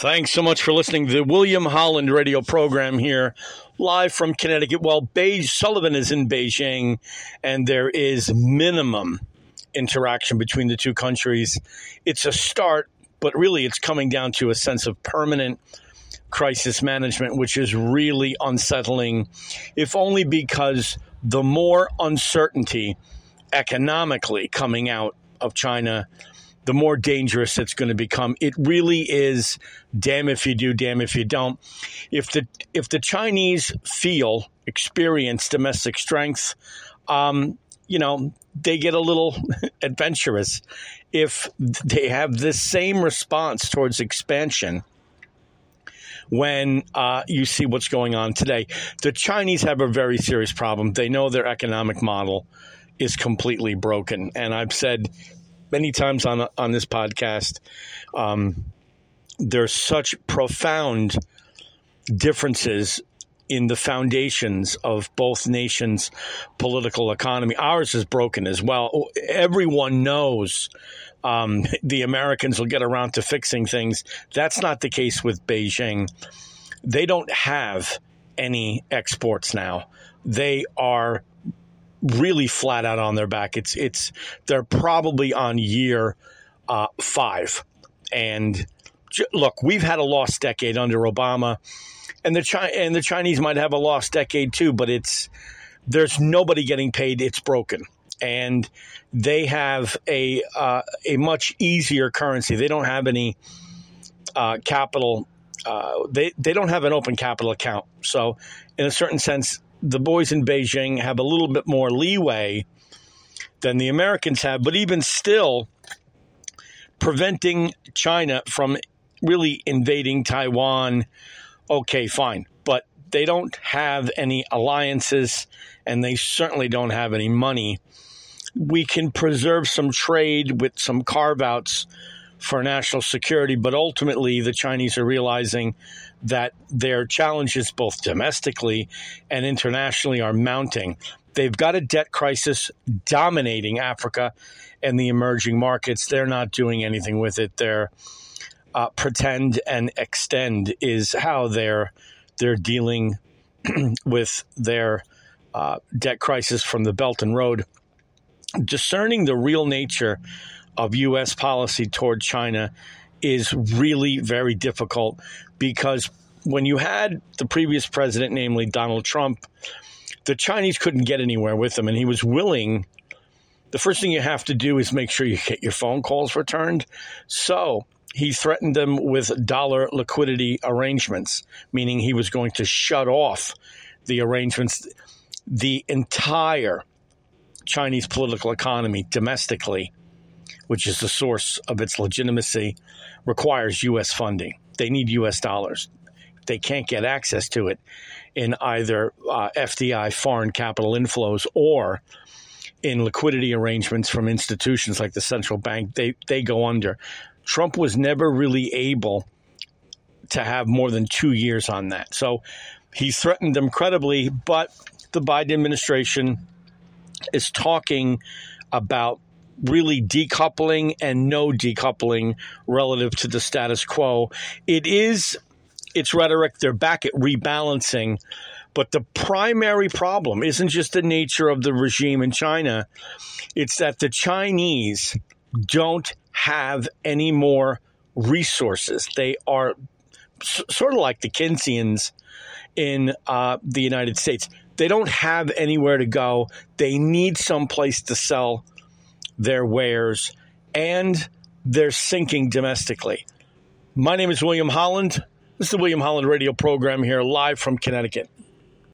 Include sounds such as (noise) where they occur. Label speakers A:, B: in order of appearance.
A: Thanks so much for listening to the William Holland radio program here, live from Connecticut. While Jake Sullivan is in Beijing, and there is minimum interaction between the two countries. It's a start, but really it's coming down to a sense of permanent crisis management, which is really unsettling, if only because the more uncertainty economically coming out of China the more dangerous it's going to become. It really is damn if you do, damn if you don't. If the if the Chinese feel experience domestic strength, um, you know, they get a little (laughs) adventurous. If they have this same response towards expansion, when uh, you see what's going on today. The Chinese have a very serious problem. They know their economic model is completely broken. And I've said many times on on this podcast. Um, there's such profound differences in the foundations of both nations' political economy. Ours is broken as well. Everyone knows um, the Americans will get around to fixing things. That's not the case with Beijing. They don't have any exports now. They are really flat out on their back. It's it's they're probably on year uh, five, and look, we've had a lost decade under Obama, and the Chi- and the Chinese might have a lost decade too. But it's there's nobody getting paid. It's broken, and they have a uh, a much easier currency. They don't have any uh, capital. Uh, they they don't have an open capital account. So, in a certain sense, the boys in Beijing have a little bit more leeway than the Americans have, but even still, preventing China from really invading Taiwan, okay, fine. But they don't have any alliances and they certainly don't have any money. We can preserve some trade with some carve outs for national security, but ultimately the Chinese are realizing that their challenges, both domestically and internationally, are mounting. They've got a debt crisis dominating Africa and the emerging markets. They're not doing anything with it. They're uh, pretend and extend is how they're they're dealing (clears throat) with their uh, debt crisis from the Belt and Road. Discerning the real nature of U.S. policy toward China is really very difficult because when you had the previous president, namely Donald Trump, the Chinese couldn't get anywhere with him, and he was willing. The first thing you have to do is make sure you get your phone calls returned. So he threatened them with dollar liquidity arrangements, meaning he was going to shut off the arrangements. The entire Chinese political economy domestically, which is the source of its legitimacy, requires U.S. funding. They need U.S. dollars. They can't get access to it in either uh, FDI, foreign capital inflows, or in liquidity arrangements from institutions like the central bank. They, they go under. Trump was never really able to have more than two years on that. So he threatened them credibly, but the Biden administration is talking about really decoupling and no decoupling relative to the status quo. It is its rhetoric. They're back at rebalancing. But the primary problem isn't just the nature of the regime in China, it's that the Chinese don't have any more resources. They are s- sort of like the Keynesians in uh, the United States. They don't have anywhere to go. They need some place to sell their wares, and they're sinking domestically. My name is William Holland. This is the William Holland radio program here live from Connecticut.